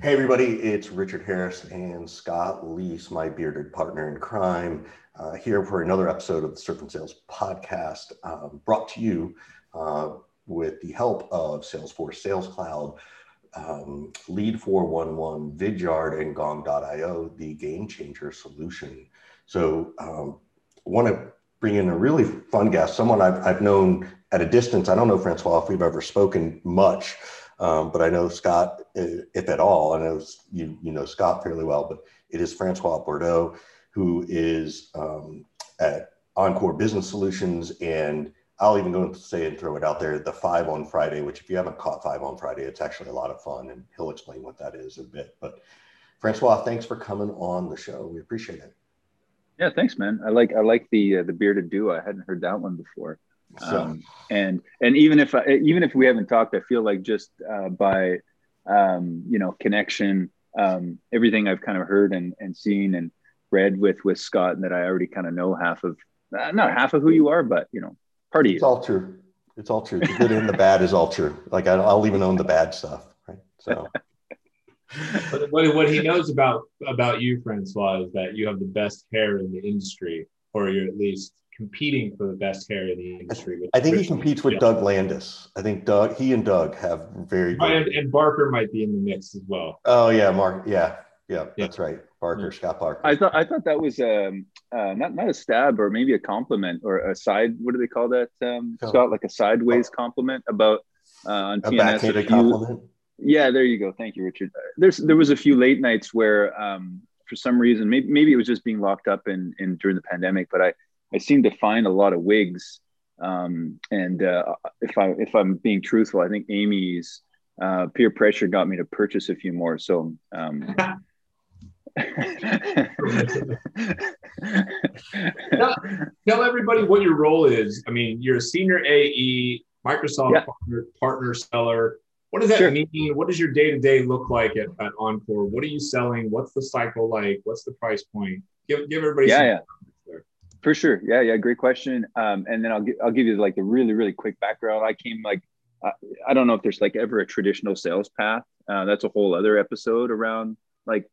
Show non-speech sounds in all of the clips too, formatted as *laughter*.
Hey, everybody, it's Richard Harris and Scott Leese, my bearded partner in crime, uh, here for another episode of the Surf Sales podcast, um, brought to you uh, with the help of Salesforce Sales Cloud, um, Lead 411, Vidyard, and Gong.io, the game changer solution. So, um, want to bring in a really fun guest, someone I've, I've known at a distance. I don't know, Francois, if we've ever spoken much. Um, but I know Scott, if at all, I know you, you know Scott fairly well, but it is Francois Bordeaux, who is um, at Encore Business Solutions. And I'll even go and say and throw it out there the five on Friday, which if you haven't caught five on Friday, it's actually a lot of fun. And he'll explain what that is a bit. But Francois, thanks for coming on the show. We appreciate it. Yeah, thanks, man. I like I like the uh, the bearded duo. I hadn't heard that one before. So. Um, and and even if I, even if we haven't talked, I feel like just uh, by um, you know connection, um, everything I've kind of heard and, and seen and read with with Scott, and that I already kind of know half of uh, not half of who you are, but you know, part of you. It's all true. It's all true. The good and the bad is all true. Like I, I'll even own the bad stuff, right? So. *laughs* but what, what he knows about about you, Francois, is that you have the best hair in the industry, or you're at least competing for the best hair in the industry. I think he competes with Doug Landis. I think Doug, he and Doug have very good. And, and, Barker might be in the mix as well. Oh yeah, Mark. Yeah, yeah, yeah. that's right. Barker, yeah. Scott Barker. I thought I thought that was um uh, not not a stab or maybe a compliment or a side. What do they call that, um, oh. Scott? Like a sideways oh. compliment about uh, on a TNS. A few, compliment. Yeah, there you go. Thank you, Richard. There's there was a few late nights where um for some reason maybe maybe it was just being locked up in in during the pandemic, but I I seem to find a lot of wigs. Um, and uh, if I if I'm being truthful, I think Amy's uh, peer pressure got me to purchase a few more. So. Um, *laughs* tell, tell, everybody what your role is. I mean, you're a senior AE, Microsoft yeah. partner, partner seller. What does that sure. mean? What does your day to day look like at, at Encore? What are you selling? What's the cycle like? What's the price point? Give, give everybody. Yeah, yeah. For sure. Yeah, yeah, great question. Um, and then I'll give I'll give you like the really really quick background. I came like uh, I don't know if there's like ever a traditional sales path. Uh, that's a whole other episode around like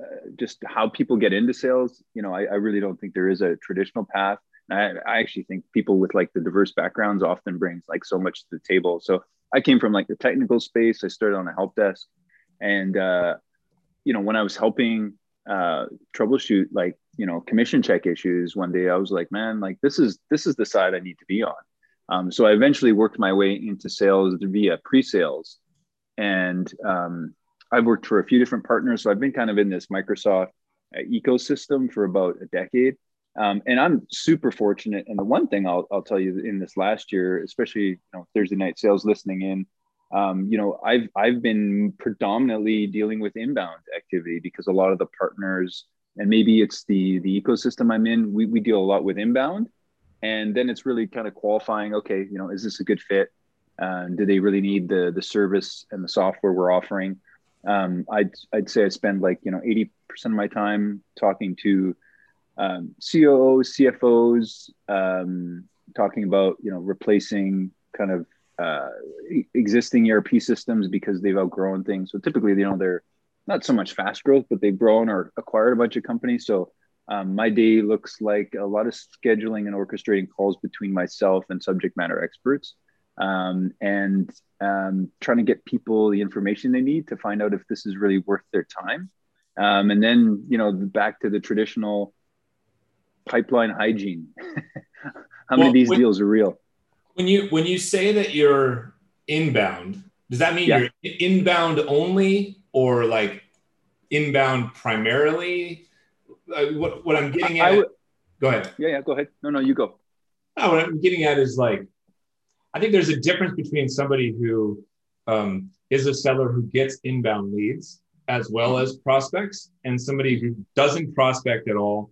uh, just how people get into sales. You know, I, I, really don't think there is a traditional path. I, I actually think people with like the diverse backgrounds often brings like so much to the table. So I came from like the technical space. I started on a help desk, and uh, you know when I was helping uh, troubleshoot like you know commission check issues one day i was like man like this is this is the side i need to be on. Um, so i eventually worked my way into sales via pre-sales. And um, i've worked for a few different partners. So i've been kind of in this microsoft uh, ecosystem for about a decade. Um, and i'm super fortunate. And the one thing I'll, I'll tell you in this last year especially you know thursday night sales listening in um, you know i've i've been predominantly dealing with inbound activity because a lot of the partners and maybe it's the the ecosystem i'm in we, we deal a lot with inbound. And then it's really kind of qualifying okay you know is this a good fit? Uh, do they really need the the service and the software we're offering? Um, I'd, I'd say i spend like you know 80% of my time talking to um, COOs, CFOs, um, talking about you know replacing kind of uh, existing ERP systems because they've outgrown things. So typically, you know, they're not so much fast growth, but they've grown or acquired a bunch of companies. So um, my day looks like a lot of scheduling and orchestrating calls between myself and subject matter experts um, and um, trying to get people the information they need to find out if this is really worth their time. Um, and then, you know, back to the traditional pipeline hygiene. *laughs* How well, many of these when, deals are real? When you when you say that you're inbound, does that mean yeah. you're inbound only or like inbound primarily? Uh, what, what I'm getting at. Would, go ahead. Yeah, yeah, go ahead. No, no, you go. No, what I'm getting at is like, I think there's a difference between somebody who um, is a seller who gets inbound leads as well as prospects and somebody who doesn't prospect at all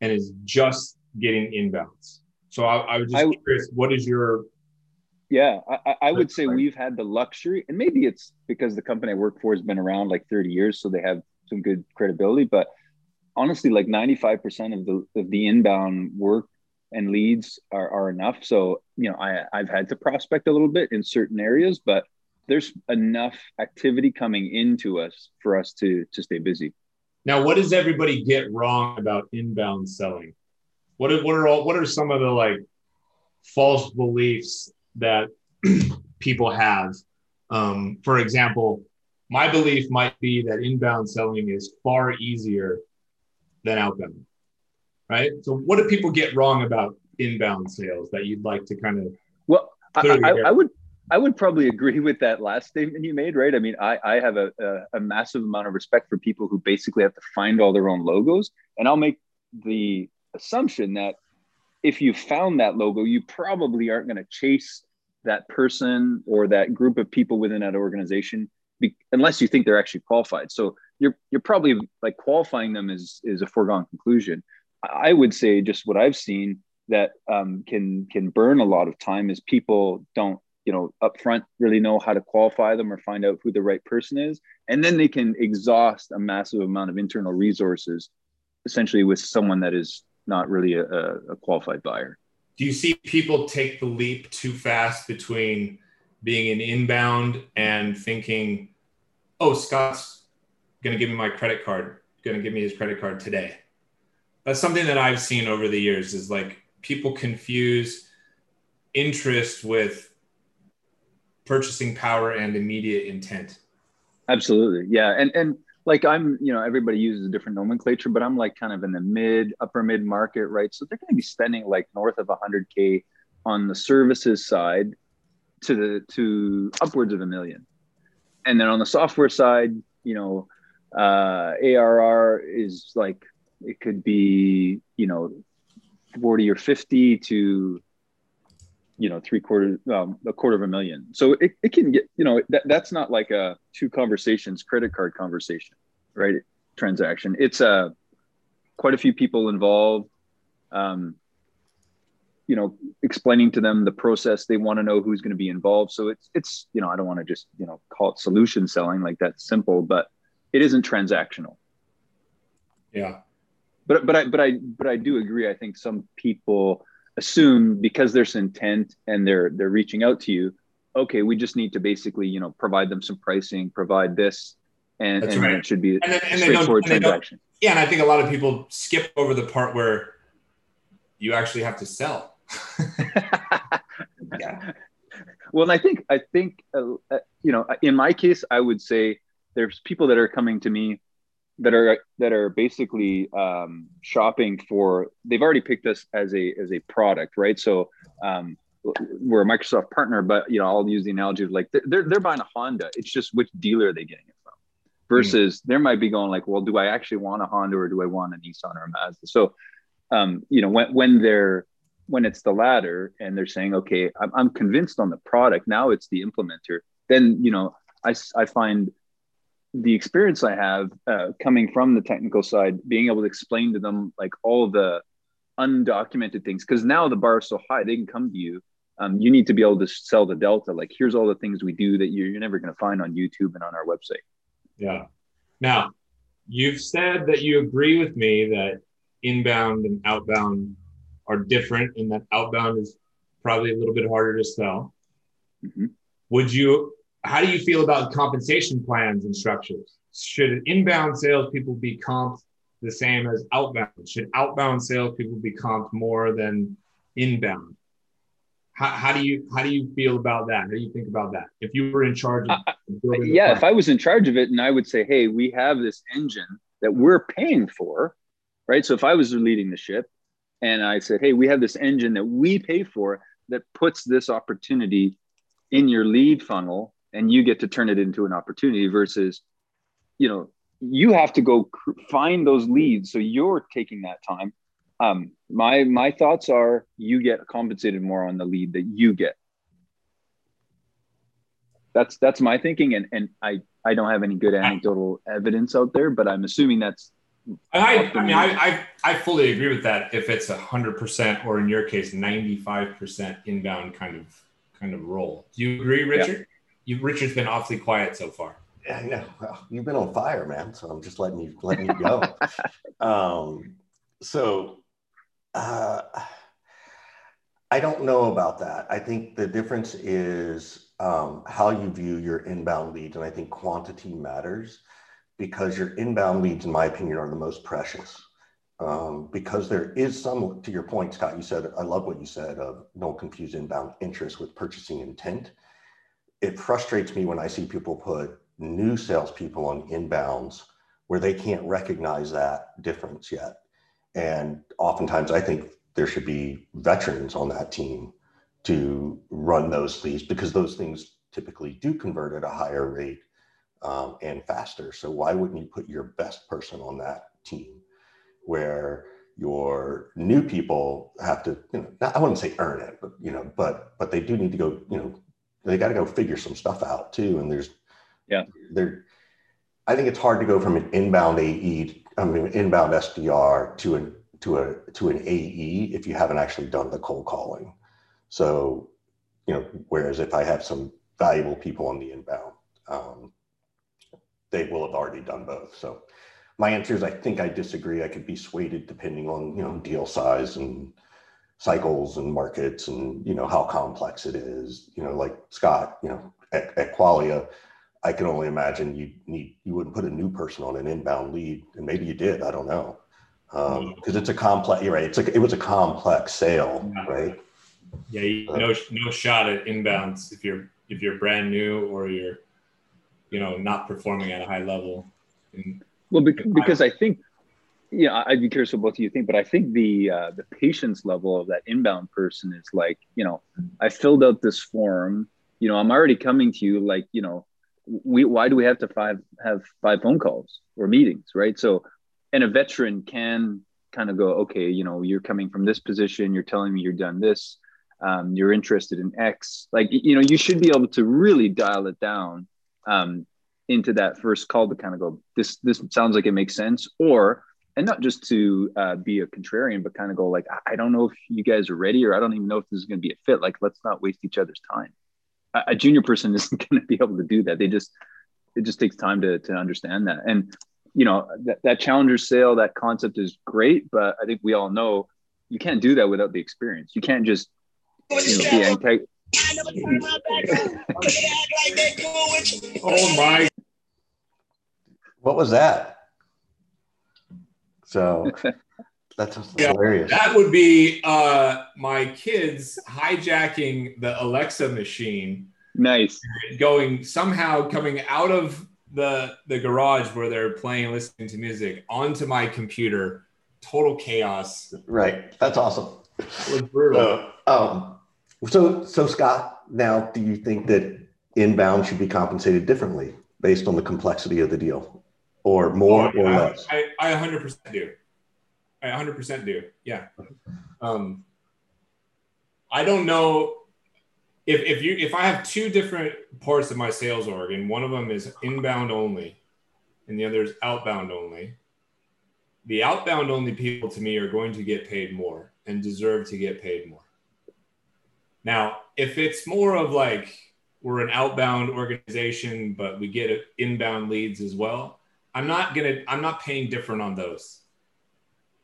and is just getting inbounds. So I, I was just I, curious, what is your yeah, I, I would say we've had the luxury, and maybe it's because the company I work for has been around like 30 years, so they have some good credibility. But honestly, like 95% of the of the inbound work and leads are, are enough. So, you know, I, I've had to prospect a little bit in certain areas, but there's enough activity coming into us for us to to stay busy. Now, what does everybody get wrong about inbound selling? What are, what are all what are some of the like false beliefs that *clears throat* people have? Um, for example, my belief might be that inbound selling is far easier than outbound, right? So, what do people get wrong about inbound sales that you'd like to kind of? Well, I, I, I, would I would probably agree with that last statement you made, right? I mean, I, I have a, a, a, massive amount of respect for people who basically have to find all their own logos. And I'll make the assumption that if you found that logo, you probably aren't going to chase that person or that group of people within that organization be, unless you think they're actually qualified. So you're you're probably like qualifying them is is a foregone conclusion. I would say just what I've seen that um, can can burn a lot of time is people don't you know upfront really know how to qualify them or find out who the right person is and then they can exhaust a massive amount of internal resources essentially with someone that is not really a, a qualified buyer do you see people take the leap too fast between being an inbound and thinking oh scott's going to give me my credit card going to give me his credit card today that's something that i've seen over the years is like people confuse interest with purchasing power and immediate intent. Absolutely. Yeah. And and like I'm, you know, everybody uses a different nomenclature, but I'm like kind of in the mid, upper mid market, right? So they're going to be spending like north of 100k on the services side to the to upwards of a million. And then on the software side, you know, uh, ARR is like it could be, you know, 40 or 50 to you know three quarters um, a quarter of a million. So it, it can get you know that, that's not like a two conversations credit card conversation right transaction. It's a uh, quite a few people involved um, you know explaining to them the process. They want to know who's going to be involved. So it's it's you know i don't want to just you know call it solution selling like that's simple but it isn't transactional. Yeah. But but i but i but i do agree. I think some people assume because there's intent and they're they're reaching out to you okay we just need to basically you know provide them some pricing provide this and, and right. it should be and then, and straightforward transaction. Yeah and i think a lot of people skip over the part where you actually have to sell. *laughs* Yeah. Well and i think i think uh, uh, you know in my case i would say there's people that are coming to me that are that are basically um, shopping for they've already picked us as a as a product right? So um, we're a microsoft partner but you know i'll use the analogy of like they're, they're buying a honda. It's just which dealer are they getting it from? Versus mm-hmm. there might be going like well do i actually want a honda or do i want a nissan or a mazda? So um, you know when, when they're when it's the latter and they're saying okay I'm, I'm convinced on the product now it's the implementer then you know i, I find the experience I have uh, coming from the technical side, being able to explain to them like all the undocumented things, because now the bar is so high, they can come to you. Um, you need to be able to sell the delta. Like, here's all the things we do that you're, you're never going to find on YouTube and on our website. Yeah. Now, you've said that you agree with me that inbound and outbound are different, and that outbound is probably a little bit harder to sell. Mm-hmm. Would you how do you feel about compensation plans and structures? Should inbound salespeople be comped the same as outbound? Should outbound salespeople be comped more than inbound? How, how do you how do you feel about that? How do you think about that? If you were in charge of uh, yeah, if I was in charge of it, and I would say, hey, we have this engine that we're paying for, right? So if I was leading the ship, and I said, hey, we have this engine that we pay for that puts this opportunity in your lead funnel and you get to turn it into an opportunity versus you know you have to go cr- find those leads so you're taking that time um, my my thoughts are you get compensated more on the lead that you get that's that's my thinking and and i i don't have any good anecdotal evidence out there but i'm assuming that's I, I mean, I, I, I fully agree with that. If it's a hundred percent, or in your case, ninety-five percent inbound kind of kind of role. Do you agree, Richard? Yeah you Richard's been awfully quiet so far. I know. Well, you've been on fire, man. So I'm just letting you letting you go. *laughs* um, so uh, I don't know about that. I think the difference is um, how you view your inbound leads. And I think quantity matters because your inbound leads, in my opinion, are the most precious. Um, because there is some, to your point, Scott, you said, I love what you said of don't confuse inbound interest with purchasing intent. It frustrates me when I see people put new salespeople on inbounds where they can't recognize that difference yet. And oftentimes I think there should be veterans on that team to run those leads because those things typically do convert at a higher rate um, and faster. So why wouldn't you put your best person on that team where your new people have to, you know, I wouldn't say earn it, but you know, but but they do need to go, you know, they got to go figure some stuff out too. And there's, yeah, there. I think it's hard to go from an inbound AE, I mean, inbound SDR to an to a to an AE if you haven't actually done the cold calling. So, you know, whereas if I have some valuable people on the inbound, um, they will have already done both. So my answer is I think I disagree. I could be swayed depending on, you know, deal size and cycles and markets and, you know, how complex it is. You know, like Scott, you know, at, at Qualia, I can only imagine you need, you wouldn't put a new person on an inbound lead and maybe you did, I don't know. Um, cause it's a complex, you're right. It's like, it was a complex sale, right? Yeah. You, no, no shot at inbounds if you're, if you're brand new or you're, you know, not performing at a high level. And, well, because, because I think, yeah, I'd be curious what both of you think, but I think the uh, the patience level of that inbound person is like, you know, I filled out this form, you know, I'm already coming to you, like, you know, we why do we have to five have five phone calls or meetings, right? So, and a veteran can kind of go, okay, you know, you're coming from this position, you're telling me you're done this, um, you're interested in X, like, you know, you should be able to really dial it down um, into that first call to kind of go, this this sounds like it makes sense, or and not just to uh, be a contrarian, but kind of go like, I don't know if you guys are ready, or I don't even know if this is going to be a fit. Like, let's not waste each other's time. A, a junior person *laughs* isn't going to be able to do that. They just it just takes time to to understand that. And you know that, that challenger sale, that concept is great, but I think we all know you can't do that without the experience. You can't just you know, be oh my what was that? So that's yeah, hilarious. That would be uh, my kids hijacking the Alexa machine. Nice. Going somehow coming out of the the garage where they're playing, listening to music, onto my computer. Total chaos. Right. That's awesome. It was brutal. um, so, so Scott, now do you think that inbound should be compensated differently based on the complexity of the deal? Or more oh, or I, less? I, I 100% do. I 100% do. Yeah. Um, I don't know if, if you if I have two different parts of my sales org and one of them is inbound only and the other is outbound only. The outbound only people to me are going to get paid more and deserve to get paid more. Now, if it's more of like we're an outbound organization, but we get inbound leads as well, I'm not gonna I'm not paying different on those.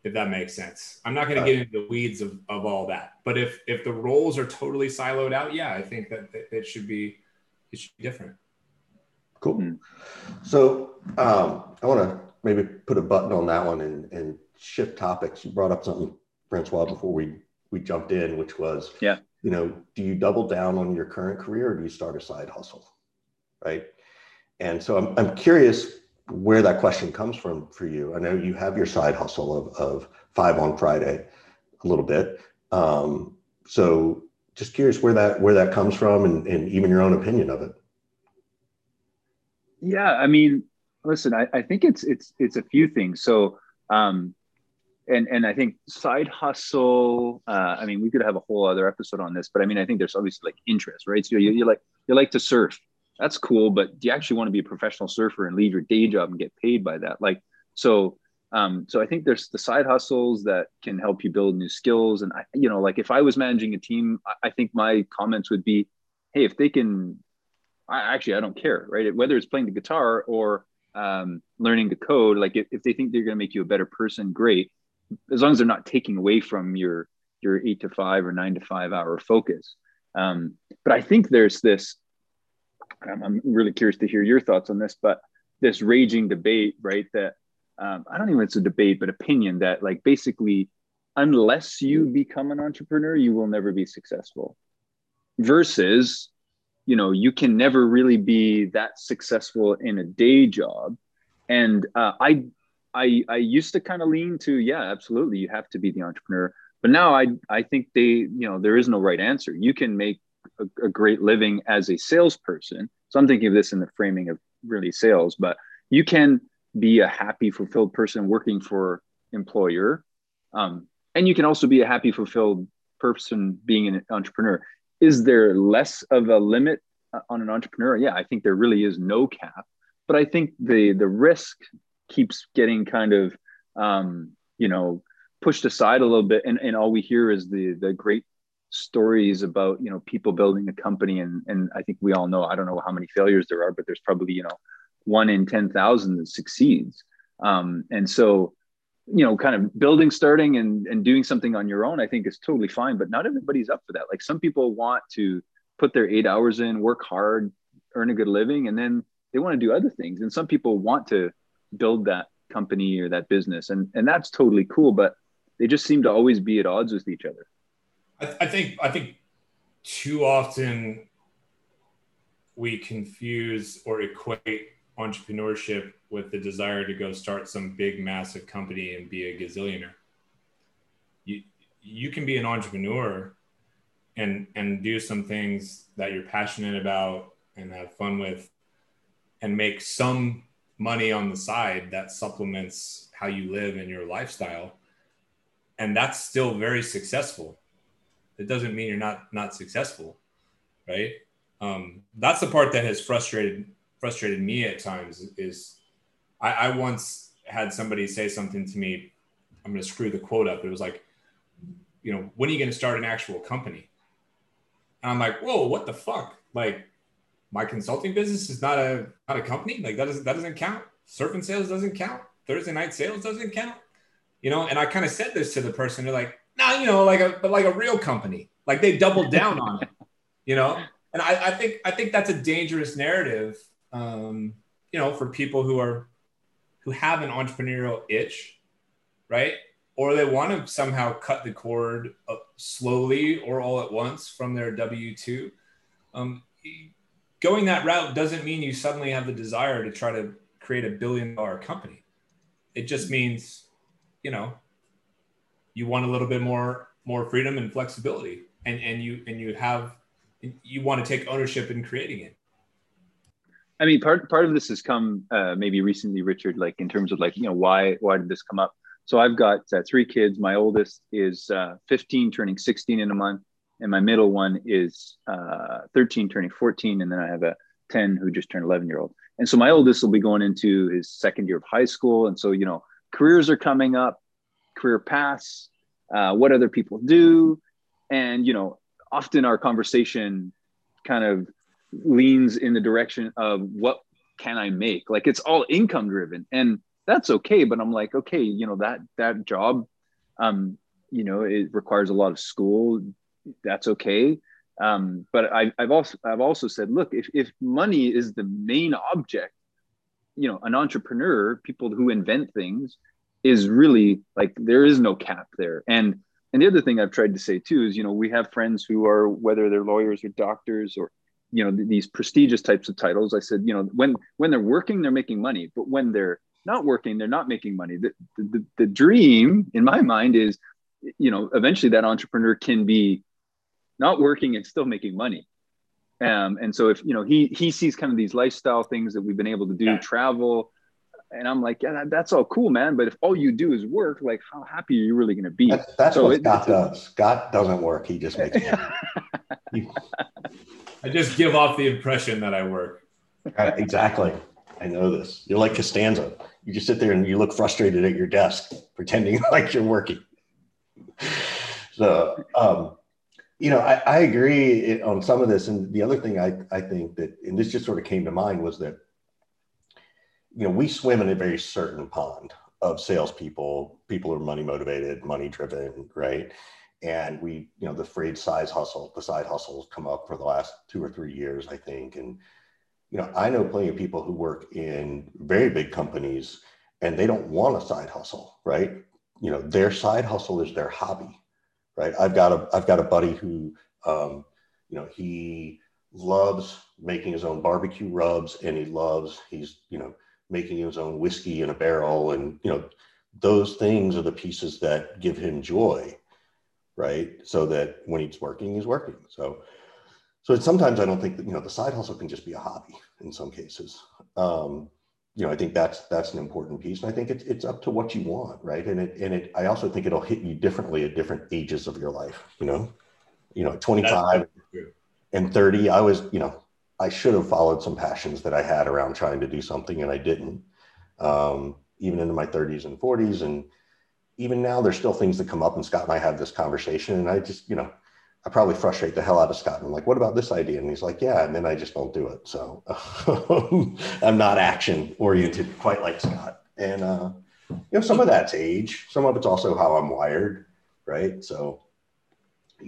If that makes sense. I'm not gonna get into the weeds of, of all that. But if if the roles are totally siloed out, yeah, I think that, that it should be it should be different. Cool. So um, I want to maybe put a button on that one and, and shift topics. You brought up something, Francois, before we we jumped in, which was yeah, you know, do you double down on your current career or do you start a side hustle? Right. And so I'm, I'm curious where that question comes from for you. I know you have your side hustle of, of five on Friday a little bit. Um, so just curious where that where that comes from and, and even your own opinion of it. Yeah, I mean, listen, I, I think it's it's it's a few things. So um and and I think side hustle. Uh, I mean, we could have a whole other episode on this, but I mean, I think there's obviously like interest, right? So you, you like you like to surf, that's cool, but do you actually want to be a professional surfer and leave your day job and get paid by that? Like, so, um, so I think there's the side hustles that can help you build new skills. And I, you know, like if I was managing a team, I, I think my comments would be, Hey, if they can, I actually, I don't care, right? Whether it's playing the guitar or, um, learning to code, like if, if they think they're going to make you a better person, great. As long as they're not taking away from your, your eight to five or nine to five hour focus. Um, but I think there's this I'm really curious to hear your thoughts on this, but this raging debate, right? That um, I don't even know it's a debate, but opinion that like basically, unless you become an entrepreneur, you will never be successful. Versus, you know, you can never really be that successful in a day job. And uh, I, I, I used to kind of lean to, yeah, absolutely, you have to be the entrepreneur. But now I, I think they, you know, there is no right answer. You can make a, a great living as a salesperson. So I'm thinking of this in the framing of really sales, but you can be a happy, fulfilled person working for employer. Um, and you can also be a happy, fulfilled person being an entrepreneur. Is there less of a limit uh, on an entrepreneur? Yeah, I think there really is no cap. But I think the the risk keeps getting kind of um, you know pushed aside a little bit, and, and all we hear is the the great stories about you know people building a company, and and I think we all know I don't know how many failures there are, but there's probably you know one in 10,000 that succeeds. Um, and so, you know, kind of building, starting and, and doing something on your own, I think is totally fine, but not everybody's up for that. Like some people want to put their eight hours in, work hard, earn a good living, and then they want to do other things. And some people want to build that company or that business. And, and that's totally cool, but they just seem to always be at odds with each other. I, I think, I think too often we confuse or equate entrepreneurship with the desire to go start some big massive company and be a gazillionaire. You you can be an entrepreneur and and do some things that you're passionate about and have fun with and make some money on the side that supplements how you live and your lifestyle. And that's still very successful it doesn't mean you're not not successful right um, that's the part that has frustrated frustrated me at times is I, I once had somebody say something to me. I'm going to screw the quote up. It was like, you know, when are you going to start an actual company? And I'm like, whoa, what the fuck? Like, my consulting business is not a not a company. Like that doesn't that doesn't count. Surfing sales doesn't count. Thursday night sales doesn't count. You know, and I kind of said this to the person. They're like, no, nah, you know, like a but like a real company. Like they doubled down on it. *laughs* You know, and I, I think I think that's a dangerous narrative um, you know, for people who are who have an entrepreneurial itch, right? Or they want to somehow cut the cord uh, slowly or all at once from their W two. Um, going that route doesn't mean you suddenly have the desire to try to create a billion dollar company. It just means, you know, you want a little bit more more freedom and flexibility, and and you and you have you want to take ownership in creating it. I mean, part part of this has come uh, maybe recently, Richard. Like in terms of like you know why why did this come up? So I've got uh, three kids. My oldest is uh, 15, turning 16 in a month, and my middle one is uh, 13, turning 14, and then I have a 10 who just turned 11 year old. And so my oldest will be going into his second year of high school, and so you know careers are coming up, career paths, uh, what other people do, and you know often our conversation kind of leans in the direction of what can I make? Like it's all income driven and that's okay. But I'm like, okay, you know, that, that job, um, you know, it requires a lot of school. That's okay. Um, but I, I've also, I've also said, look, if, if money is the main object, you know, an entrepreneur, people who invent things is really like, there is no cap there. And, and the other thing I've tried to say too is, you know, we have friends who are, whether they're lawyers or doctors or you know these prestigious types of titles i said you know when when they're working they're making money but when they're not working they're not making money the, the, the dream in my mind is you know eventually that entrepreneur can be not working and still making money um, and so if you know he he sees kind of these lifestyle things that we've been able to do yeah. travel and i'm like yeah that, that's all cool man but if all you do is work like how happy are you really going to be that's, that's so what it, scott does scott doesn't work he just makes money *laughs* I just give off the impression that I work. Uh, exactly. I know this. You're like Costanza. You just sit there and you look frustrated at your desk, pretending *laughs* like you're working. So, um, you know, I, I agree on some of this. And the other thing I, I think that, and this just sort of came to mind, was that, you know, we swim in a very certain pond of salespeople, people who are money motivated, money driven, right? and we you know the phrase size hustle the side hustles come up for the last two or three years i think and you know, I know plenty of people who work in very big companies and they don't want a side hustle, right? You know, their side hustle is their hobby, right? I've got a I've got a buddy who, um, you know, he loves making his own barbecue rubs and he loves he's you know making his own whiskey in a barrel and you know those things are the pieces that give him joy right? So that when he's working he's working. So so sometimes i don't think that you know the side hustle can just be a hobby in some cases. Um you know i think that's that's an important piece and i think it's, it's up to what you want right? And it and it i also think it'll hit you differently at different ages of your life you know? You know 25 and 30 i was you know i should have followed some passions that i had around trying to do something and i didn't um, even into my 30s and 40s and even now there's still things that come up and scott and i have this conversation and i just you know i probably frustrate the hell out of scott and i'm like what about this idea? And he's like yeah and then i just don't do it. So *laughs* i'm not action oriented quite like scott. And uh, you know some of that's age. Some of it's also how i'm wired right? So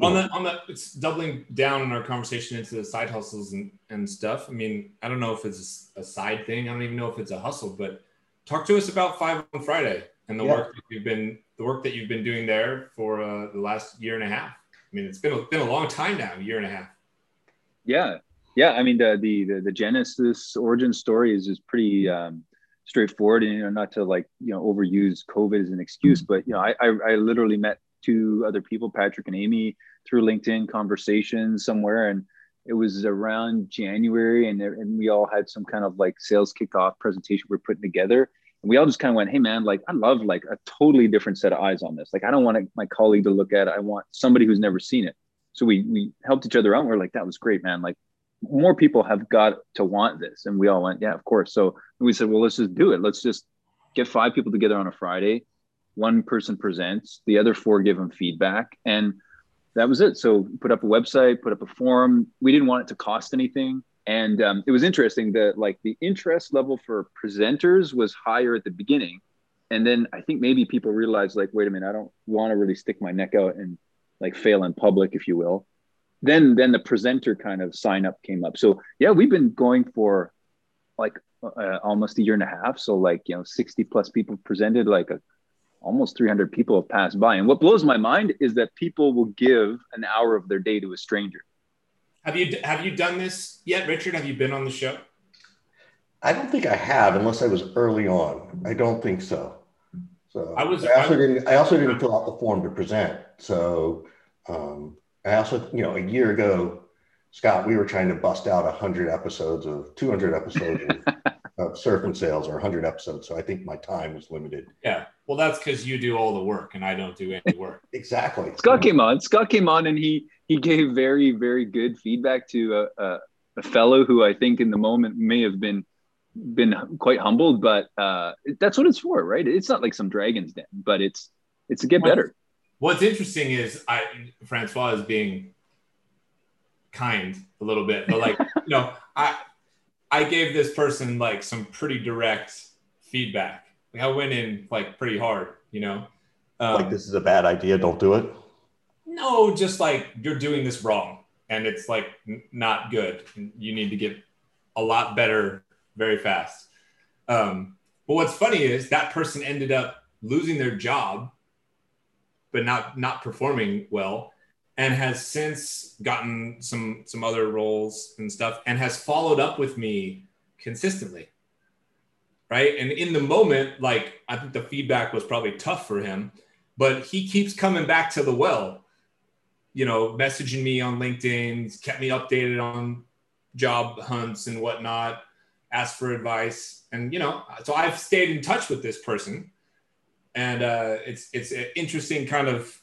on the on the it's doubling down on our conversation into the side hustles and, and stuff. I mean i don't know if it's a side thing. I don't even know if it's a hustle but talk to us about five on friday and the yeah. work that you've been the work that you've been doing there for uh, the last year and a half. I mean it's been a, been a long time now year and a half. Yeah. Yeah. I mean the the the, the genesis origin story is is pretty um, straightforward. And you know not to like you know overuse covid as an excuse but you know i i, I literally met two other people, Patrick and Amy, through LinkedIn conversations somewhere. And it was around January, and, and we all had some kind of like sales kickoff presentation we are putting together. And we all just kind of went, hey, man, like I love like a totally different set of eyes on this. Like I don't want my colleague to look at it. I want somebody who's never seen it. So we, we helped each other out. And we're like, that was great, man. Like more people have got to want this. And we all went, yeah, of course. So we said, well, let's just do it. Let's just get five people together on a Friday one person presents, the other four give them feedback, and that was it. So put up a website, put up a forum. We didn't want it to cost anything, and um, it was interesting that like the interest level for presenters was higher at the beginning, and then I think maybe people realized like, wait a minute, I don't want to really stick my neck out and like fail in public, if you will. Then then the presenter kind of sign up came up. So yeah, we've been going for like uh, almost a year and a half. So like you know, sixty plus people presented, like a almost 300 people have passed by. And what blows my mind is that people will give an hour of their day to a stranger. Have you have you done this yet, Richard? Have you been on the show? I don't think I have, unless I was early on. I don't think so. So I was. I also I, didn't. I also didn't fill out the form to present. So um, I also, you know, a year ago, Scott, we were trying to bust out hundred episodes of 200 episodes of, *laughs* of surf and sales or 100 episodes. So I think my time was limited. Yeah. Well, that's because you do all the work and I don't do any *laughs* work. exactly. Scott came on. Scott came on and he he gave very very good feedback to a, a, a fellow who I think in the moment may have been been quite humbled, but uh, that's what it's for, right? It's not like some dragon's den, but it's it's to get better. What's interesting is I Francois is being kind a little bit, but like *laughs* you know, I I gave this person like some pretty direct feedback I went in like pretty hard, you know. Um, like this is a bad idea. Don't do it. No, just like you're doing this wrong, and it's like n- not good. You need to get a lot better very fast. Um, but what's funny is that person ended up losing their job, but not not performing well, and has since gotten some some other roles and stuff, and has followed up with me consistently right? And in the moment, like I think the feedback was probably tough for him, but he keeps coming back to the well. You know, messaging me on LinkedIn, kept me updated on job hunts and whatnot, asked for advice, and you know, so I've stayed in touch with this person, and uh, it's it's an interesting kind of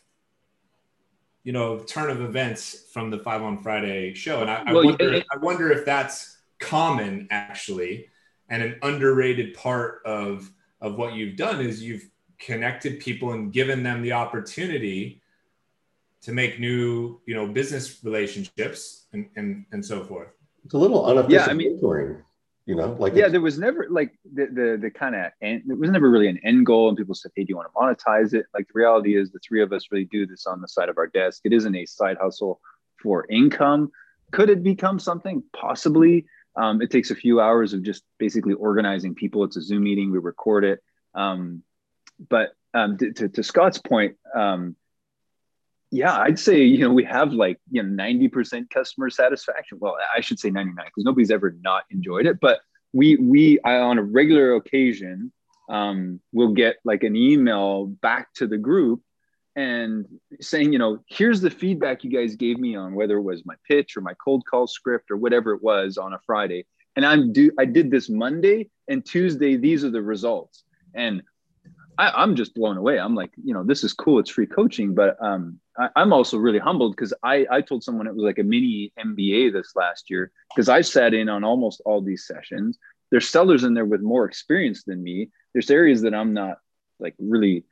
you know turn of events from the Five on Friday show, and I, I wonder it, I wonder if that's common actually and an underrated part of of what you've done is you've connected people and given them the opportunity to make new you know business relationships and and, and so forth. It's a little unofficial yeah, I mean, mentoring you know like yeah there was never like the the, the kind of and it was never really an end goal and people said hey do you want to monetize it? Like the reality is the three of us really do this on the side of our desk. It isn't a side hustle for income. Could it become something? Possibly Um, it takes a few hours of just basically organizing people. It's a Zoom meeting. We record it. Um, but um, to, to, to, Scott's point, um, yeah, I'd say you know we have like you know ninety percent customer satisfaction. Well, I should say ninety nine because nobody's ever not enjoyed it. But we we I, on a regular occasion um, will get like an email back to the group and saying, you know, here's the feedback you guys gave me on whether it was my pitch or my cold call script or whatever it was on a Friday. And I'm do I did this Monday and Tuesday. These are the results. And I, am just blown away. I'm like, you know, this is cool. It's free coaching, but um, I, am also really humbled because I, I told someone it was like a mini MBA this last year because I sat in on almost all these sessions. There's sellers in there with more experience than me. There's areas that I'm not like really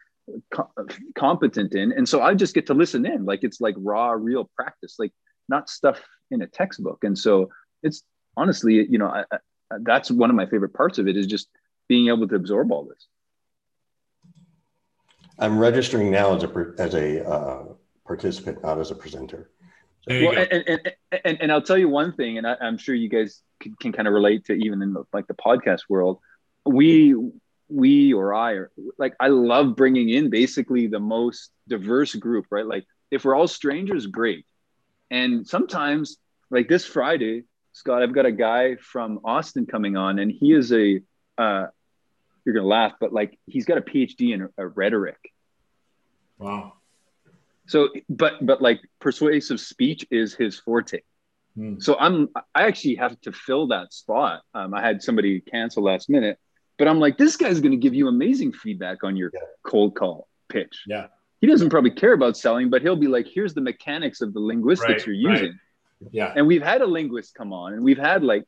co- competent in, and so I just get to listen in. Like it's like raw, real practice, like not stuff in a textbook. And so it's honestly, you know, I, I, that's one of my favorite parts of it is just being able to absorb all this. I'm registering now as a as a uh, participant, not as a presenter. Well, and, and, and, and, I'll tell you one thing, and I, am sure you guys can, can, kind of relate to even in the, like the podcast world. We we or I are like I love bringing in basically the most diverse group, right? Like if we're all strangers, great. And sometimes, like this Friday, Scott, I've got a guy from Austin coming on, and he is a uh, you're gonna laugh, but like he's got a PhD in rhetoric. Wow. So, but but like persuasive speech is his forte. Hmm. So I'm I actually have to fill that spot. Um, I had somebody cancel last minute, but I'm like, this guy's going to give you amazing feedback on your yeah. cold call pitch. Yeah. He doesn't probably care about selling, but he'll be like, here's the mechanics of the linguistics right, you're using. Right. Yeah. And we've had a linguist come on, and we've had like,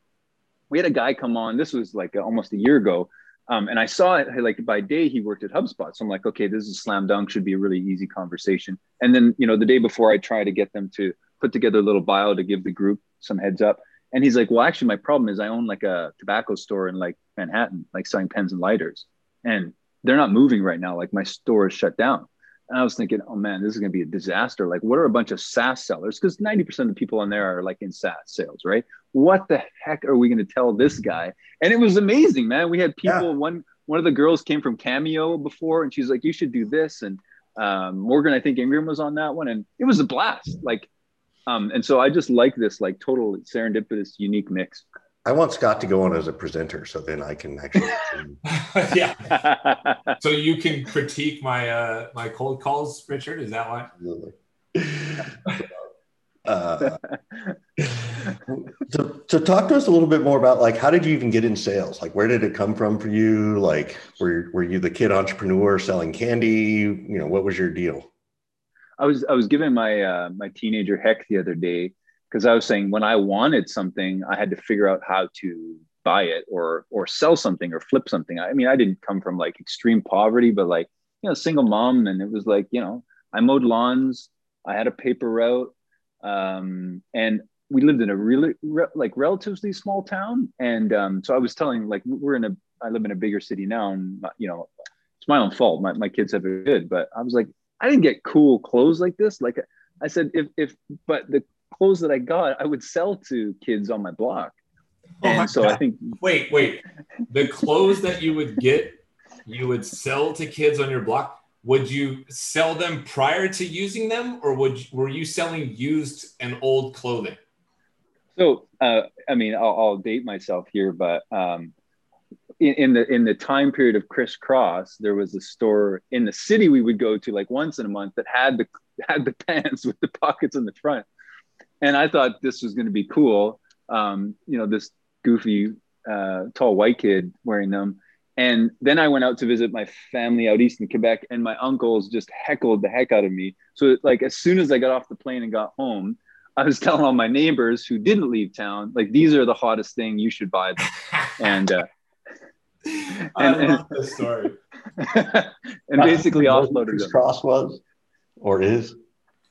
we had a guy come on. This was like almost a year ago um, and I saw it like by day he worked at HubSpot. So I'm like, okay, this is slam dunk, should be a really easy conversation. And then, you know, the day before I try to get them to put together a little bio to give the group some heads up. And he's like, well, actually, my problem is I own like a tobacco store in like Manhattan, like selling pens and lighters. And they're not moving right now. Like my store is shut down. And I was thinking, oh man, this is going to be a disaster. Like, what are a bunch of SaaS sellers? Because 90% of the people on there are like in SaaS sales, right? What the heck are we going to tell this guy? And it was amazing, man. We had people, yeah. one one of the girls came from Cameo before, and she's like, you should do this. And um, Morgan, I think Ingram was on that one. And it was a blast. Like, um, and so I just like this like total serendipitous, unique mix. I want Scott to go on as a presenter, so then I can actually. *laughs* yeah. *laughs* so you can critique my uh, my cold calls, Richard. Is that why? Absolutely. *laughs* Uh, so, so talk to us a little bit more about like how did you even get in sales? Like where did it come from for you? Like were were you the kid entrepreneur selling candy? You know, what was your deal? I was I was giving my uh, my teenager heck the other day because I was saying when I wanted something, I had to figure out how to buy it or or sell something or flip something. I mean, I didn't come from like extreme poverty, but like you know, single mom, and it was like you know, I mowed lawns, I had a paper route, um, and we lived in a really re- like relatively small town, and um, so I was telling like we're in a I live in a bigger city now, and you know, it's my own fault. My my kids have it good, but I was like, I didn't get cool clothes like this. Like I said, if if but the clothes that I got, I would sell to kids on my block. Oh and my so God. I think wait, wait. The clothes that you would get, you would sell to kids on your block. Would you sell them prior to using them, or would you, were you selling used and old clothing? So, uh, I mean, I'll, I'll, date myself here, but um, in, in, the in the time period of Kris Kross there was a store in the city we would go to like once in a month that had the *laughs* had the pants with the pockets in the front and I thought this was going to be cool. Um, you know, this goofy, uh, tall white kid wearing them. And then I went out to visit my family out east in Quebec, and my uncles just heckled the heck out of me. So, like, as soon as I got off the plane and got home, I was *laughs* telling all my neighbors who didn't leave town, like, these are the hottest thing. You should buy them. *laughs* and, uh, and, I love and, this story. *laughs* and basically offloaded Kris Kross was or is.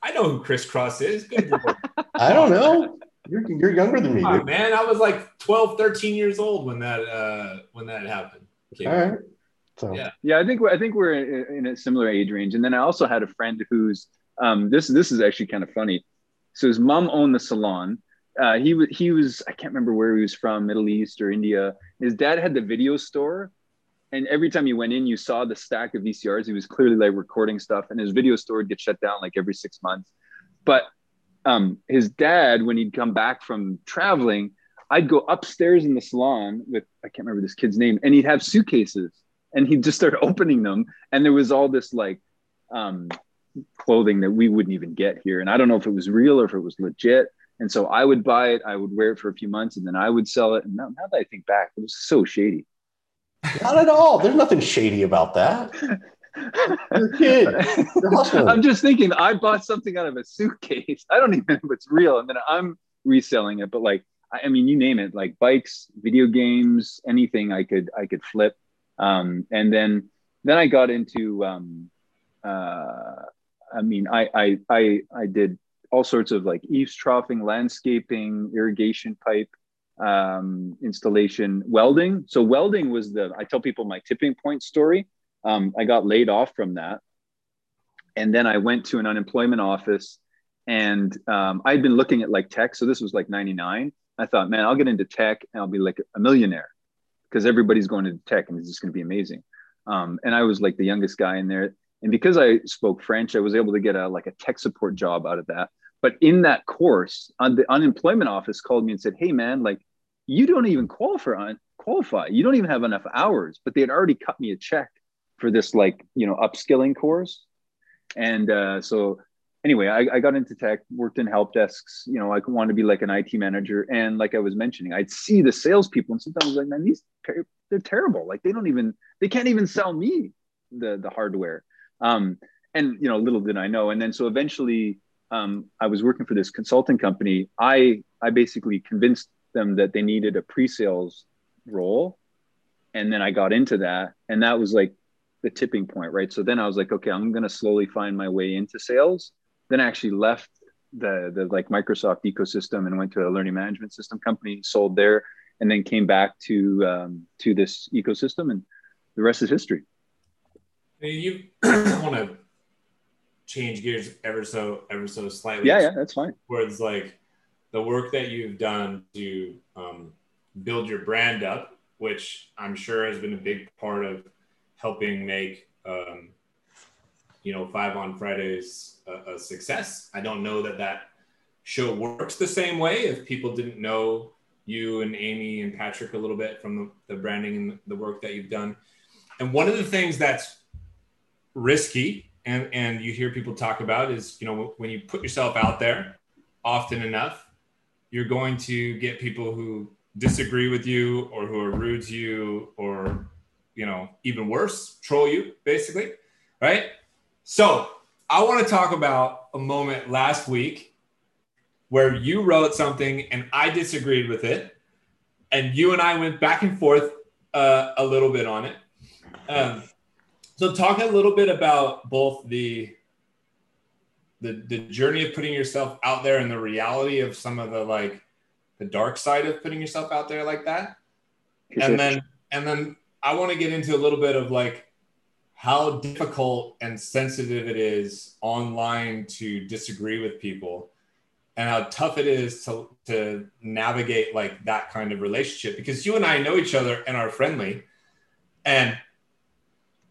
I know who Kris Kross is. Good *laughs* I don't know. You're, you're younger than me, oh, man. I was like 12, 13 years old when that uh, when that happened. Okay. All right. So. Yeah, yeah. I think I think we're in, in, a similar age range. And then I also had a friend who's um, this this is actually kind of funny. So his mom owned the salon. Uh, he was he was I can't remember where he was from, Middle East or India. His dad had the video store, and every time you went in, you saw the stack of VCRs. He was clearly like recording stuff, and his video store would get shut down like every six months. But um, his dad, when he'd come back from traveling, I'd go upstairs in the salon with I can't remember this kid's name, and he'd have suitcases, and he'd just start *laughs* opening them, and there was all this like um, clothing that we wouldn't even get here, and I don't know if it was real or if it was legit. And so I would buy it, I would wear it for a few months, and then I would sell it. And now, now that I think back, it was so shady. Not at all. There's nothing shady about that. You're kid. *laughs* You're. I'm just thinking, I bought something out of a suitcase. I don't *laughs* even know if it's real, and then I'm reselling it. But like, I, I mean, you name it, like bikes, video games, anything I could I could flip. Um, and then then I got into, um, uh, I mean, I I I I did all sorts of like eaves troughing, landscaping, irrigation pipe um, installation, welding. So welding was the I tell people my tipping point story. Um, I got laid off from that, and then I went to an unemployment office, and um, I'd been looking at like tech. So this was like '99. I thought, man, I'll get into tech and I'll be like a millionaire because everybody's going into tech and it's just going to be amazing. Um, and I was like the youngest guy in there. And because I spoke French, I was able to get a like a tech support job out of that. But in that course, on the unemployment office called me and said, "Hey, man, like you don't even qualify qualify. You don't even have enough hours." But they had already cut me a check for this like you know upskilling course, and uh, so anyway, I, I got into tech, worked in help desks. You know, I wanted to be like an IT manager, and like I was mentioning, I'd see the salespeople, and sometimes like, "Man, these they're terrible. Like they don't even they can't even sell me the the hardware." Um, and you know, little did I know. And then so eventually um, I was working for this consulting company. I I basically convinced them that they needed a pre-sales role, and then I got into that, and that was like the tipping point, right? So then I was like, okay, I'm going to slowly find my way into sales. Then I actually left the the like Microsoft ecosystem and went to a learning management system company, sold there, and then came back to um, to this ecosystem, and the rest is history. You *clears throat* want to change gears ever so ever so slightly. Yeah, yeah, that's fine. Where it's like the work that you've done to um, build your brand up, which I'm sure has been a big part of helping make um, you know Five on Fridays a, a, success. I don't know that that show works the same way if people didn't know you and Amy and Patrick a little bit from the, the branding and the work that you've done. And one of the things that's risky and and you hear people talk about is you know when you put yourself out there often enough you're going to get people who disagree with you or who are rude to you or you know even worse troll you basically right? So i want to talk about a moment last week where you wrote something and i disagreed with it and you and i went back and forth uh, a little bit on it. Um, so talk a little bit about both the the the journey of putting yourself out there and the reality of some of the like the dark side of putting yourself out there like that. And then and then I want to get into a little bit of like how difficult and sensitive it is online to disagree with people and how tough it is to to navigate like that kind of relationship because you and I know each other and are friendly and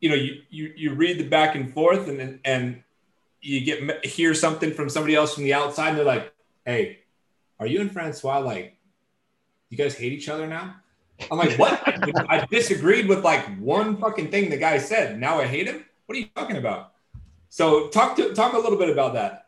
you know you, you you read the back and forth and and you get hear something from somebody else from the outside and they're like hey are you and francois like you guys hate each other now? I'm like what? *laughs* I, disagreed with like one fucking thing the guy said. Now i hate him? What are you talking about? So talk to talk a little bit about that.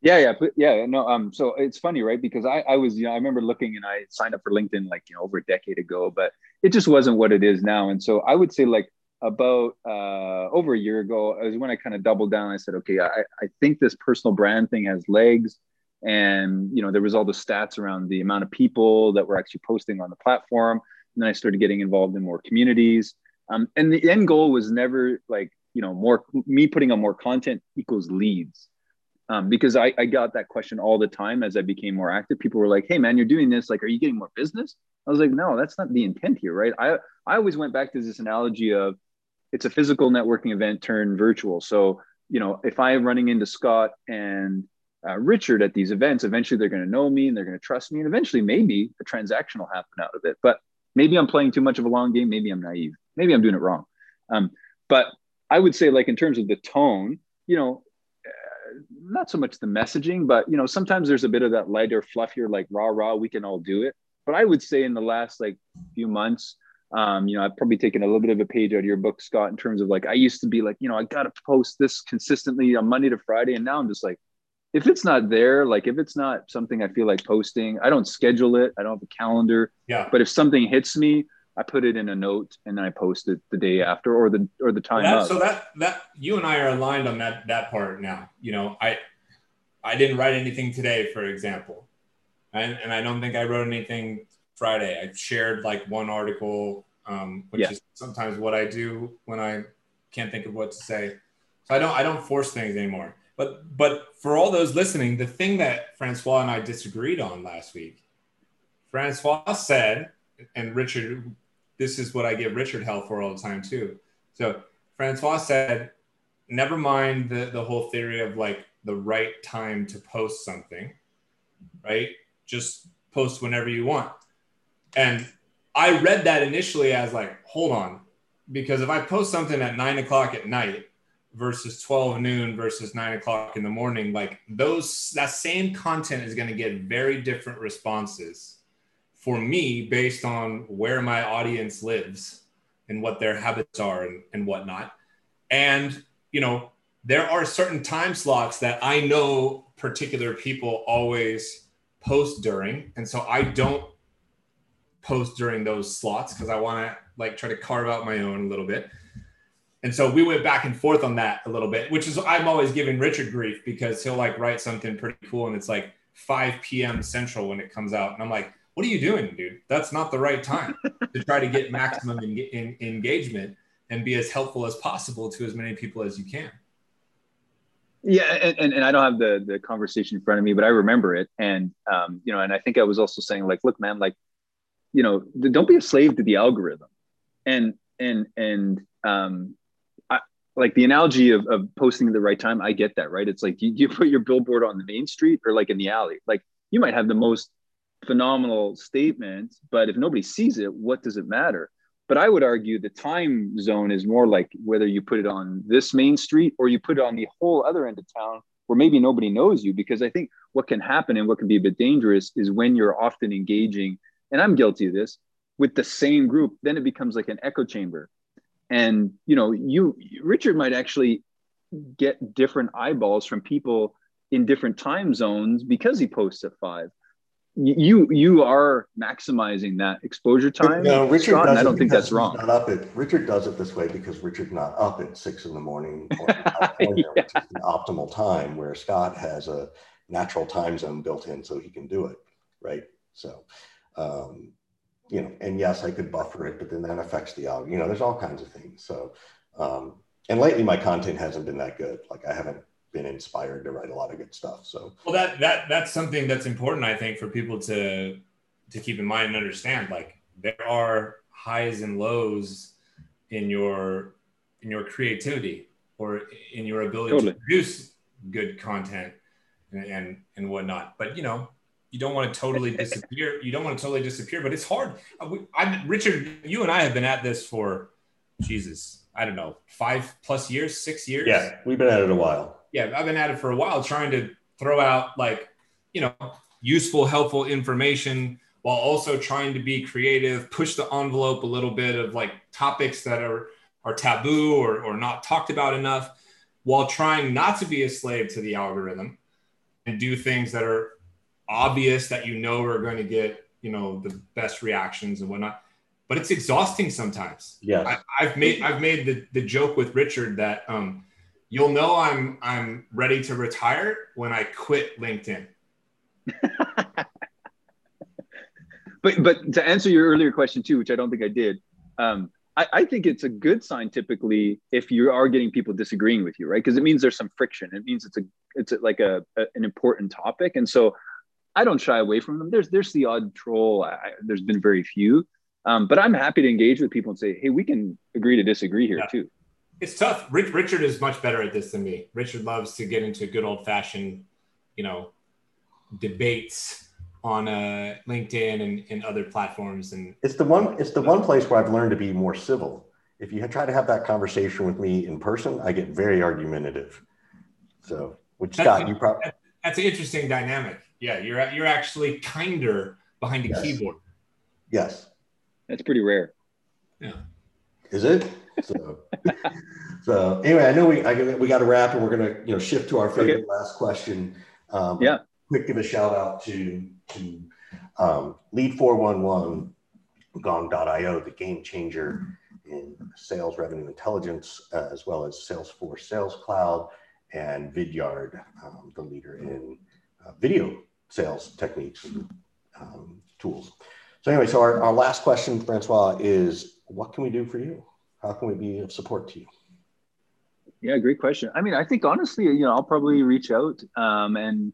Yeah yeah yeah no um so it's funny right? Because i i was you know i remember looking and i signed up for linkedin like you know over a decade ago but it just wasn't what it is now. And so i would say like about uh, over a year ago is when I kind of doubled down. I said, okay, I, I think this personal brand thing has legs. And, you know, there was all the stats around the amount of people that were actually posting on the platform. And then I started getting involved in more communities. Um, and the end goal was never like, you know, more me putting on more content equals leads. Um, because I, I got that question all the time as I became more active. People were like, "Hey, man, you're doing this. Like, are you getting more business?" I was like, "No, that's not the intent here, right?" I I always went back to this analogy of it's a physical networking event turned virtual. So, you know, if I'm running into Scott and uh, Richard at these events, eventually they're going to know me and they're going to trust me. And eventually, maybe a transaction will happen out of it. But maybe I'm playing too much of a long game. Maybe I'm naive. Maybe I'm doing it wrong. Um, but I would say, like, in terms of the tone, you know, uh, not so much the messaging, but, you know, sometimes there's a bit of that lighter, fluffier, like, rah, rah, we can all do it. But I would say in the last like few months, um, you know, I've probably taken a little bit of a page out of your book, Scott, in terms of like, I used to be like, you know, I got to post this consistently on Monday to Friday. And now I'm just like, if it's not there, like if it's not something I feel like posting, I don't schedule it. I don't have a calendar. Yeah. But if something hits me, I put it in a note and then I post it the day after or the or the time. That, so that that you and I are aligned on that that part now. You know, I I didn't write anything today, for example and, and I don't think I wrote anything Friday. I shared like one article, um, which yeah. is sometimes what I do when I can't think of what to say. So I don't I don't force things anymore. But but for all those listening, the thing that Francois and I disagreed on last week, Francois said, and Richard, this is what I give Richard hell for all the time too. So Francois said, never mind the, the whole theory of like the right time to post something, right? just post whenever you want. And I read that initially as like, hold on, because if I post something at nine o'clock at night versus 12 noon versus nine o'clock in the morning, like those, that same content is going to get very different responses for me based on where my audience lives and what their habits are and, and whatnot. And, you know, there are certain time slots that I know particular people always post during, and so I don't post during those slots because I want to like try to carve out my own a little bit. And so we went back and forth on that a little bit, which is I'm always giving Richard grief because he'll like write something pretty cool and it's like 5 p.m. Central when it comes out, and I'm like, what are you doing, dude? That's not the right time *laughs* to try to get maximum en- en- engagement and be as helpful as possible to as many people as you can. Yeah, and, and, I don't have the the conversation in front of me, but I remember it, and um, you know, and I think I was also saying like, look, man, like, you know, don't be a slave to the algorithm, and and and um, like the analogy of, of posting at the right time, I get that, right? It's like you, you put your billboard on the main street or like in the alley, like you might have the most phenomenal statement, but if nobody sees it, what does it matter? But I would argue the time zone is more like whether you put it on this main street or you put it on the whole other end of town where maybe nobody knows you. Because I think what can happen and what can be a bit dangerous is when you're often engaging, and I'm guilty of this, with the same group, then it becomes like an echo chamber. And you know, you Richard might actually get different eyeballs from people in different time zones because he posts at five you you are maximizing that exposure time. No, Richard Scott, I don't think that's wrong. Not up at, Richard does it this way because Richard's not up at six in the morning, *laughs* in yeah. which is the optimal time. Where Scott has a natural time zone built in, so he can do it, right? So, um, you know, and yes, I could buffer it, but then that affects the algorithm. You know, there's all kinds of things. So, um, and lately my content hasn't been that good. Like I haven't been inspired to write a lot of good stuff. So well, that that that's something that's important, I think, for people to to keep in mind and understand. Like there are highs and lows in your in your creativity or in your ability totally. to produce good content and, and and whatnot. But you know, you don't want to totally disappear. You don't want to totally disappear, but it's hard. Uh, I, Richard, you and I have been at this for Jesus, I don't know, five plus years, six years. Yeah, we've been at it a while yeah, I've been at it for a while trying to throw out like, you know, useful, helpful information while also trying to be creative, push the envelope a little bit of like topics that are are taboo or, or not talked about enough, while trying not to be a slave to the algorithm and do things that are obvious that you know are going to get, you know, the best reactions and whatnot. But it's exhausting sometimes. Yeah. I've made I've made the, the joke with Richard that um, you'll know I'm I'm ready to retire when I quit LinkedIn. *laughs* but but to answer your earlier question too, which I don't think I did, um, I, I, think it's a good sign typically if you are getting people disagreeing with you, right? Because it means there's some friction. It means it's a it's a, like a, a, an important topic, and so I don't shy away from them. There's there's the odd troll. I, there's been very few, um, but I'm happy to engage with people and say, hey, we can agree to disagree here yeah. too. It's tough. Rich, Richard is much better at this than me. Richard loves to get into good old fashioned, you know debates on uh, LinkedIn and, and other platforms. And it's the one it's the one place where I've learned to be more civil. If you try to have that conversation with me in person, I get very argumentative. So, which Scott, you probably that's an interesting dynamic. Yeah, you're you're actually kinder behind a yes. keyboard. Yes, that's pretty rare. Yeah, is it? So, *laughs* so anyway, I know we I, we got to wrap, and we're gonna you know shift to our favorite okay. last question. Um, yeah, quick give a shout out to to um, Lead Four One One Gong.io, the game changer in sales revenue intelligence, uh, as well as Salesforce Sales Cloud and Vidyard, um, the leader in uh, video sales techniques and um, tools. So anyway, so our, our last question, Francois, is what can we do for you? How can we be of support to you? Yeah, great question. I mean, I think honestly, you know, I'll probably reach out um, and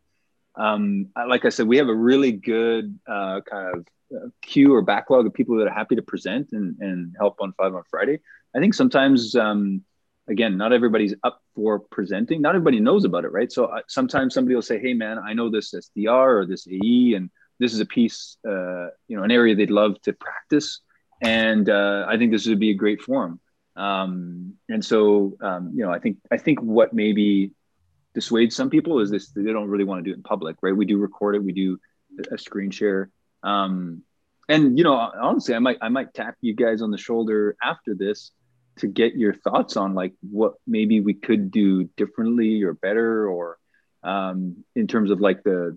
um, like I said, we have a really good uh, kind of uh, queue or backlog of people that are happy to present and, and help on Five on Friday. I think sometimes um, again, not everybody's up for presenting. Not everybody knows about it, right? So uh, sometimes somebody will say, "Hey, man, I know this SDR or this AE, and this is a piece, uh, you know, an area they'd love to practice, and uh, I think this would be a great forum." Um, and so, um, you know, I think I think what maybe dissuades some people is this: they don't really want to do it in public, right? We do record it, we do a screen share. Um, and you know, honestly, I might I might tap you guys on the shoulder after this to get your thoughts on like what maybe we could do differently or better or um, in terms of like the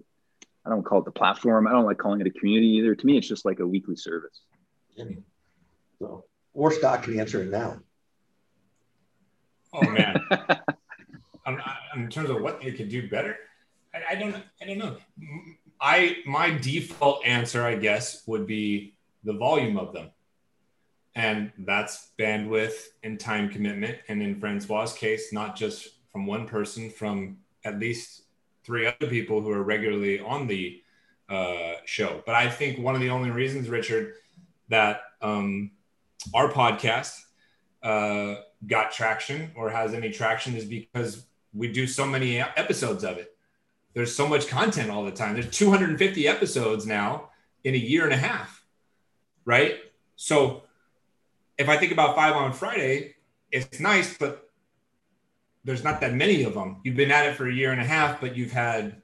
i don't call it the platform. I don't like calling it a community either. To me it's just like a weekly service. So or scott can answer it now. Oh man. *laughs* In terms of what they could do better I, I don't i don't know. I my default answer i guess would be the volume of them and that's bandwidth and time commitment. And in Francois' case, not just from one person, from at least three other people who are regularly on the uh, show. But I think one of the only reasons, Richard, that um, our podcast uh, got traction or has any traction is because we do so many episodes of it. There's so much content all the time. There's 250 episodes now in a year and a half, right? So if I think about five on Friday, it's nice, but there's not that many of them. You've been at it for a year and a half, but you've had,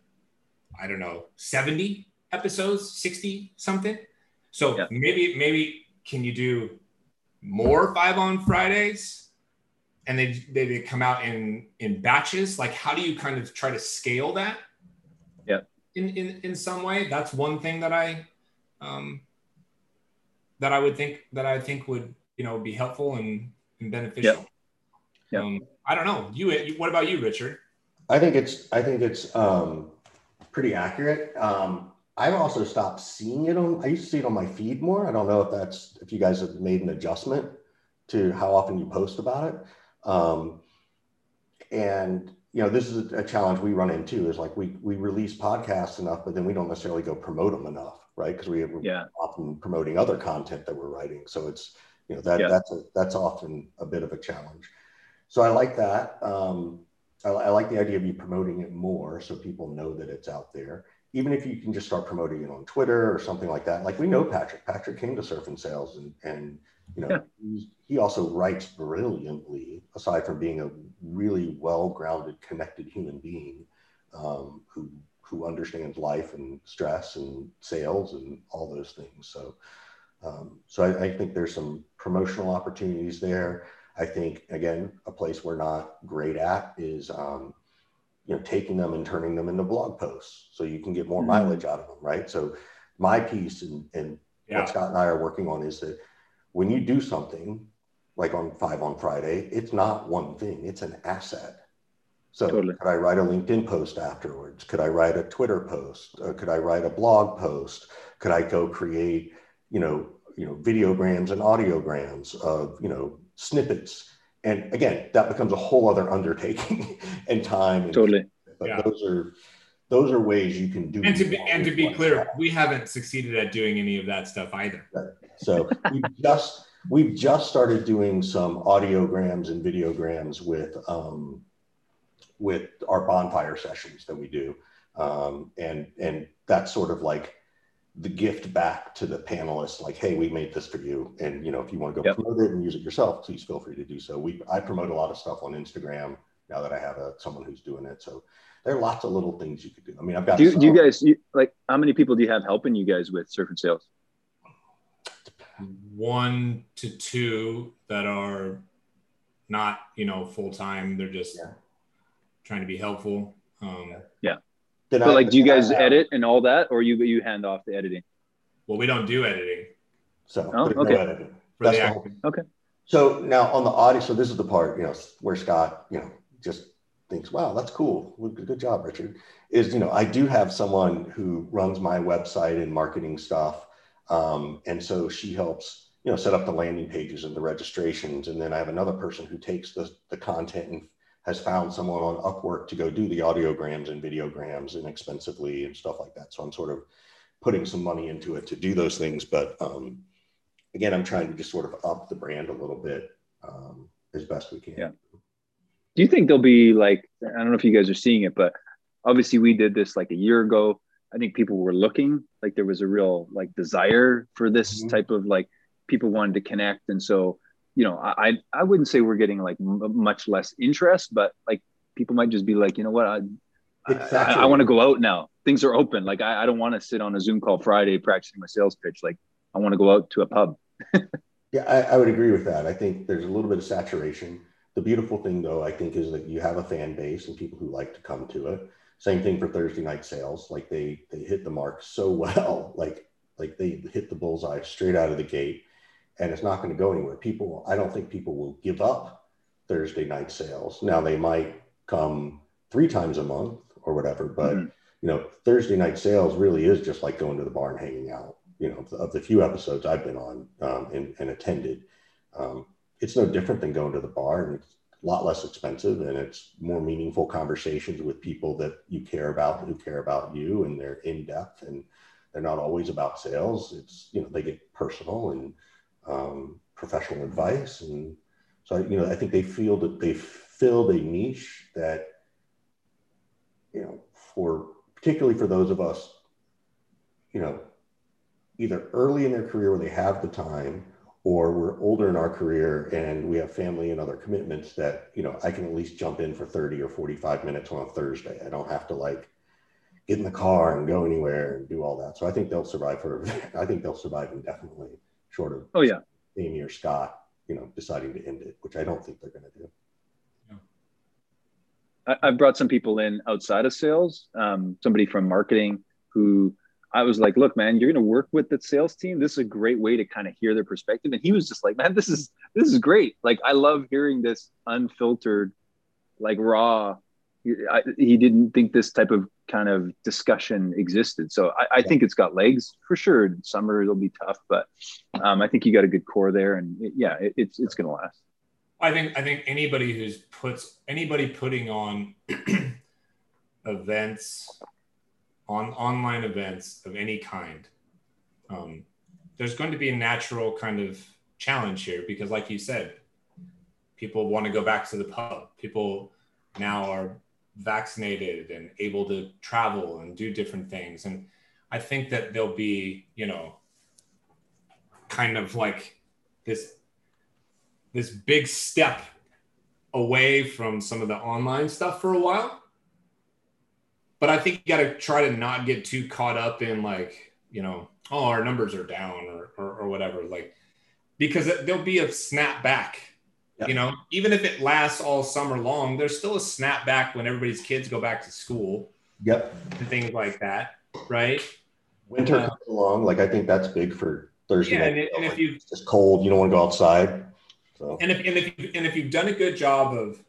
I don't know, 70 episodes, 60 something. So yeah. maybe, maybe can you do more five on Fridays and they, they, they come out in, in batches? Like, how do you kind of try to scale that? Yeah. In, in, in some way, that's one thing that I, um, that I would think that I think would you know be helpful and, and beneficial. Yep. Yep. Um, I don't know. You, what about you, Richard? I think it's I think it's um, pretty accurate. Um, I've also stopped seeing it on. I used to see it on my feed more. I don't know if that's if you guys have made an adjustment to how often you post about it. Um, and you know, this is a challenge we run into. Is like we we release podcasts enough, but then we don't necessarily go promote them enough, right? Because we are yeah. often promoting other content that we're writing. So it's you know that yeah. that's a, that's often a bit of a challenge. So i like that. Um, I, I, like the idea of you promoting it more so people know that it's out there. Even if you can just start promoting it on twitter or something like that. Like we know patrick. Patrick came to surf and sales and and you know yeah. he also writes brilliantly aside from being a really well grounded connected human being um, who who understands life and stress and sales and all those things. So um, so I, I, think there's some promotional opportunities there. I think again, a place we're not great at is um, you know taking them and turning them into blog posts, so you can get more mm-hmm. mileage out of them, right? So my piece and, and yeah. what Scott and I are working on is that when you do something like on Five on Friday, it's not one thing; it's an asset. So totally. could I write a LinkedIn post afterwards? Could I write a Twitter post? Uh, could I write a blog post? Could I go create you know, you know, videograms and audiograms of, you know, snippets. And again, that becomes a whole other undertaking *laughs* and time. And, totally. But yeah. those are those are ways you can do. And to be, and to be clear, that. we haven't succeeded at doing any of that stuff either. Right. So we just we've just started doing some audiograms and videograms with um, with our bonfire sessions that we do. Um, and and that's sort of like the gift back to the panelists, like, hey, we made this for you, and you know, if you want to go yep. promote it and use it yourself, please feel free to do so. We I promote a lot of stuff on Instagram now that I have a, someone who's doing it. So there are lots of little things you could do. I mean, I've got. Do, do you guys you, like how many people do you have helping you guys with surf and sales? One to two that are not you know full time. They're just yeah. trying to be helpful. Um, yeah. But I, like, do you guys edit and all that, or you you hand off the editing? Well, we don't do editing. So oh, okay. No editing. That's the okay. So now on the audio, so this is the part you know where Scott you know just thinks, "Wow, that's cool. Good job, Richard." Is you know I do have someone who runs my website and marketing stuff, um, and so she helps you know set up the landing pages and the registrations, and then I have another person who takes the the content and has found someone on Upwork to go do the audiograms and videograms inexpensively and stuff like that. So I'm sort of putting some money into it to do those things. But um, again, I'm trying to just sort of up the brand a little bit um, as best we can. Yeah. Do you think there'll be like, I don't know if you guys are seeing it, but obviously we did this like a year ago. I think people were looking like there was a real like desire for this mm-hmm. type of like people wanted to connect. And so you know, I I wouldn't say we're getting like m- much less interest, but like people might just be like, you know what, I exactly. I, I want to go out now. Things are open. Like I, I don't want to sit on a Zoom call Friday practicing my sales pitch. Like I want to go out to a pub. *laughs* yeah, I, I would agree with that. I think there's a little bit of saturation. The beautiful thing, though, I think, is that you have a fan base and people who like to come to it. Same thing for Thursday night sales. Like they they hit the mark so *laughs* well. Like like they hit the bullseye straight out of the gate and it's not going to go anywhere. People, I don't think people will give up Thursday night sales. Now they might come three times a month or whatever, but mm-hmm. you know, Thursday night sales really is just like going to the bar and hanging out. You know, of the few episodes I've been on um, and, and, attended, um, it's no different than going to the bar, and it's a lot less expensive, and it's more meaningful conversations with people that you care about, who care about you, and they're in depth, and they're not always about sales. It's you know they get personal and um, professional advice. And so, you know, I think they feel that they filled a niche that, you know, for particularly for those of us, you know, either early in their career where they have the time or we're older in our career and we have family and other commitments that, you know, I can at least jump in for 30 or 45 minutes on a Thursday. I don't have to like get in the car and go anywhere and do all that. So I think they'll survive for, *laughs* I think they'll survive indefinitely short of oh yeah Amy or Scott, you know, deciding to end it, which I don't think they're going to do. I, have brought some people in outside of sales, um, somebody from marketing who I was like, look, man, you're going to work with the sales team. This is a great way to kind of hear their perspective. And he was just like, man, this is, this is great. Like, I love hearing this unfiltered, like raw. He, I, he didn't think this type of kind of discussion existed. So I, I, think it's got legs for sure. Summer it'll be tough, but um, I think you got a good core there, and it, yeah, it, it's it's going to last. I think I think anybody who's puts anybody putting on *clears throat* events on online events of any kind, um, there's going to be a natural kind of challenge here because, like you said, people want to go back to the pub. People now are vaccinated and able to travel and do different things. And I think that there'll be, you know, kind of like this this big step away from some of the online stuff for a while. But I think you got to try to not get too caught up in like, you know, oh, our numbers are down or, or, or whatever. Like, because there'll be a snap back Yep. You know, even if it lasts all summer long, there's still a snapback when everybody's kids go back to school. Yep. And things like that, right? Winter uh, comes along, like I think that's big for Thursday. Yeah, night, and, and if you it's cold, you don't want to go outside. So. And if and if and if you've done a good job of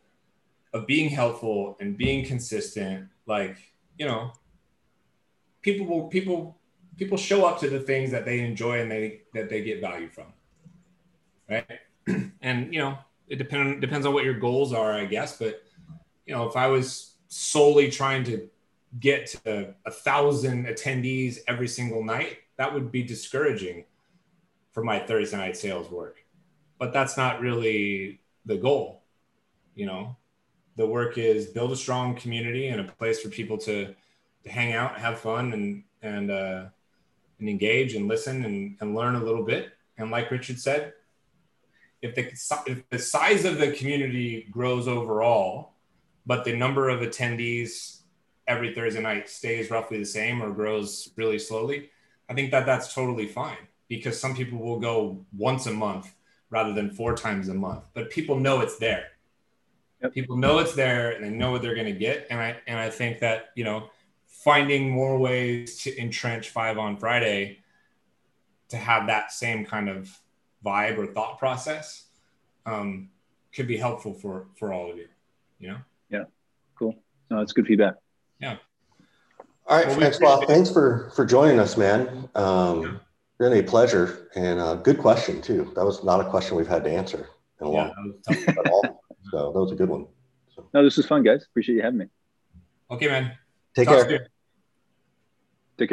of being helpful and being consistent, like you know, people will people people show up to the things that they enjoy and they that they get value from, right? *clears throat* and you know, it depend, depends on what your goals are, I guess. But you know, if I was solely trying to get to a thousand attendees every single night, that would be discouraging for my Thursday night sales work. But that's not really the goal. You know, the work is build a strong community and a place for people to to hang out, have fun, and and uh, and engage and listen and, and learn a little bit. And like Richard said, if the if the size of the community grows overall, but the number of attendees every Thursday night stays roughly the same or grows really slowly, I think that that's totally fine because some people will go once a month rather than four times a month. But people know it's there. Yep. People know it's there and they know what they're going to get. And I and I think that you know finding more ways to entrench five on Friday to have that same kind of vibe or thought process um, could be helpful for for all of you. You know. Yeah. Cool. No, that's good feedback. Yeah. All right, well, Francois, thanks for for joining us, man. Um, yeah. Really a pleasure and a good question too. That was not a question we've had to answer in a yeah, long time *laughs* at all. So that was a good one. So. No, this is fun, guys. Appreciate you having me. Okay, man. Take Talk care.